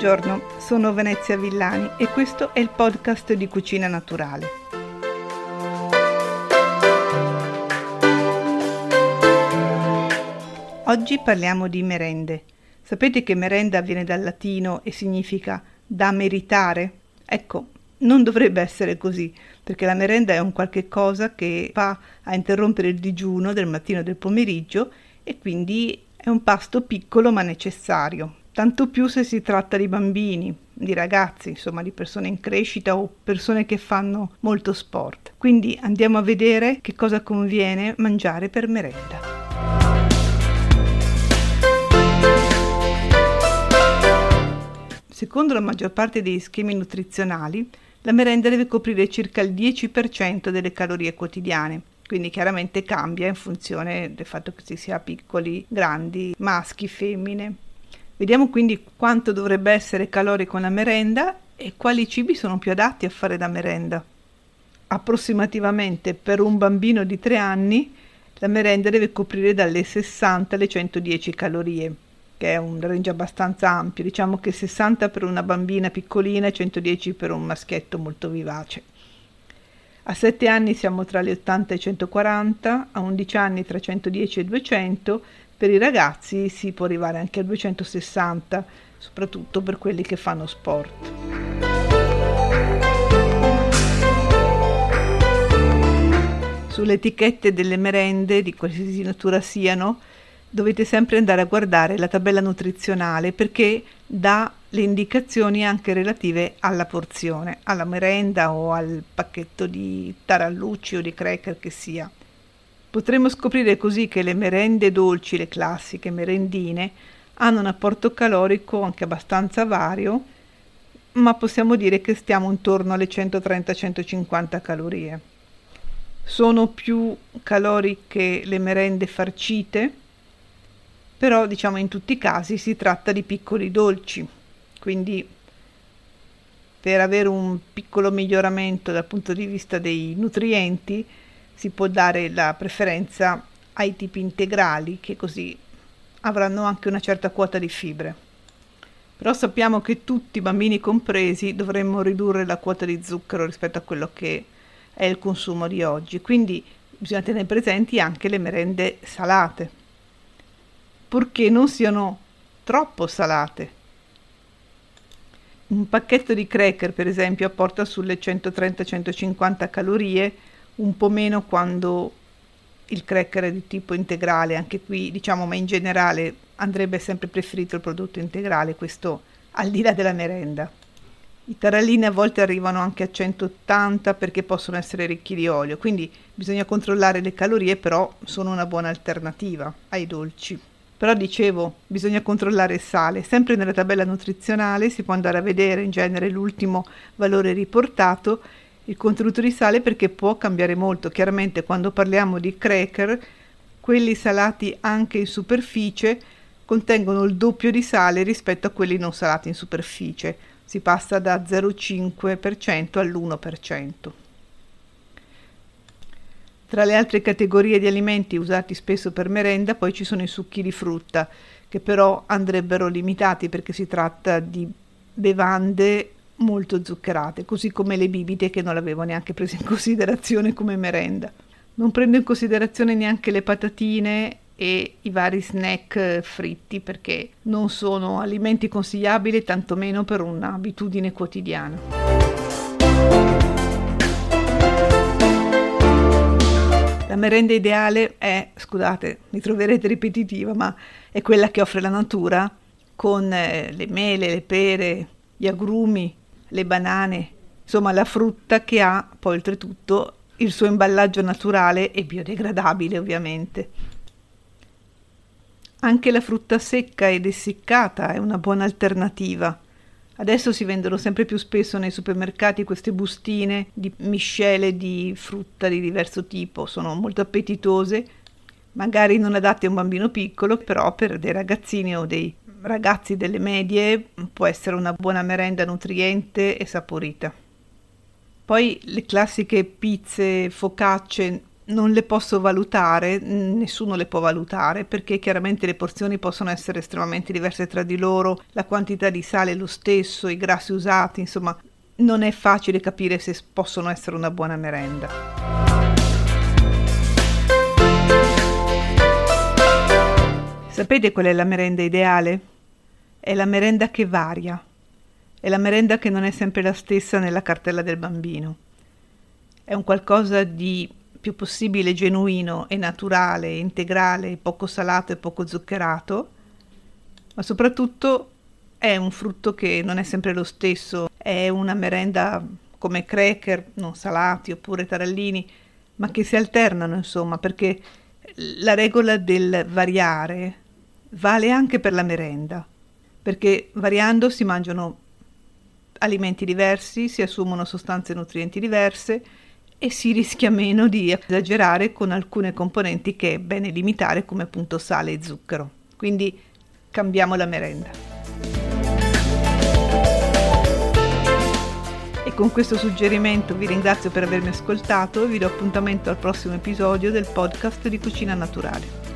Buongiorno, sono Venezia Villani e questo è il podcast di Cucina Naturale. Oggi parliamo di merende. Sapete che merenda viene dal latino e significa da meritare? Ecco, non dovrebbe essere così, perché la merenda è un qualche cosa che va a interrompere il digiuno del mattino e del pomeriggio e quindi è un pasto piccolo ma necessario tanto più se si tratta di bambini, di ragazzi, insomma di persone in crescita o persone che fanno molto sport. Quindi andiamo a vedere che cosa conviene mangiare per merenda. Secondo la maggior parte degli schemi nutrizionali, la merenda deve coprire circa il 10% delle calorie quotidiane, quindi chiaramente cambia in funzione del fatto che si sia piccoli, grandi, maschi, femmine. Vediamo quindi quanto dovrebbe essere calorico la merenda e quali cibi sono più adatti a fare da merenda. Approssimativamente per un bambino di 3 anni la merenda deve coprire dalle 60 alle 110 calorie, che è un range abbastanza ampio, diciamo che 60 per una bambina piccolina e 110 per un maschietto molto vivace. A 7 anni siamo tra le 80 e i 140, a 11 anni tra 110 e 200, per i ragazzi si può arrivare anche a 260, soprattutto per quelli che fanno sport. Sulle etichette delle merende, di qualsiasi natura siano, dovete sempre andare a guardare la tabella nutrizionale perché dà le indicazioni anche relative alla porzione, alla merenda o al pacchetto di tarallucci o di cracker che sia. Potremmo scoprire così che le merende dolci, le classiche merendine, hanno un apporto calorico anche abbastanza vario, ma possiamo dire che stiamo intorno alle 130-150 calorie. Sono più caloriche le merende farcite, però diciamo in tutti i casi si tratta di piccoli dolci, quindi per avere un piccolo miglioramento dal punto di vista dei nutrienti si può dare la preferenza ai tipi integrali che così avranno anche una certa quota di fibre. Però sappiamo che tutti, bambini compresi, dovremmo ridurre la quota di zucchero rispetto a quello che è il consumo di oggi, quindi bisogna tenere presenti anche le merende salate, purché non siano troppo salate. Un pacchetto di cracker, per esempio, apporta sulle 130-150 calorie un po' meno quando il cracker è di tipo integrale, anche qui diciamo, ma in generale andrebbe sempre preferito il prodotto integrale, questo al di là della merenda. I tarallini a volte arrivano anche a 180 perché possono essere ricchi di olio, quindi bisogna controllare le calorie, però sono una buona alternativa ai dolci. Però dicevo, bisogna controllare il sale. Sempre nella tabella nutrizionale si può andare a vedere in genere l'ultimo valore riportato il contenuto di sale perché può cambiare molto. Chiaramente quando parliamo di cracker, quelli salati anche in superficie contengono il doppio di sale rispetto a quelli non salati in superficie. Si passa da 0,5% all'1%. Tra le altre categorie di alimenti usati spesso per merenda poi ci sono i succhi di frutta, che però andrebbero limitati perché si tratta di bevande molto zuccherate, così come le bibite che non l'avevo neanche preso in considerazione come merenda. Non prendo in considerazione neanche le patatine e i vari snack fritti perché non sono alimenti consigliabili tantomeno per un'abitudine quotidiana. La merenda ideale è, scusate, mi troverete ripetitiva, ma è quella che offre la natura con eh, le mele, le pere, gli agrumi, le banane, insomma la frutta che ha poi oltretutto il suo imballaggio naturale e biodegradabile ovviamente. Anche la frutta secca ed essiccata è una buona alternativa. Adesso si vendono sempre più spesso nei supermercati queste bustine di miscele di frutta di diverso tipo, sono molto appetitose, magari non adatte a un bambino piccolo, però per dei ragazzini o dei ragazzi delle medie può essere una buona merenda nutriente e saporita. Poi le classiche pizze, focacce non le posso valutare, nessuno le può valutare perché chiaramente le porzioni possono essere estremamente diverse tra di loro, la quantità di sale è lo stesso, i grassi usati, insomma non è facile capire se possono essere una buona merenda. Sapete qual è la merenda ideale? È la merenda che varia, è la merenda che non è sempre la stessa nella cartella del bambino. È un qualcosa di più possibile genuino e naturale, integrale, poco salato e poco zuccherato, ma soprattutto è un frutto che non è sempre lo stesso, è una merenda come cracker non salati oppure tarallini, ma che si alternano insomma, perché la regola del variare vale anche per la merenda, perché variando si mangiano alimenti diversi, si assumono sostanze nutrienti diverse e si rischia meno di esagerare con alcune componenti che è bene limitare come appunto sale e zucchero. Quindi cambiamo la merenda. E con questo suggerimento vi ringrazio per avermi ascoltato e vi do appuntamento al prossimo episodio del podcast di Cucina Naturale.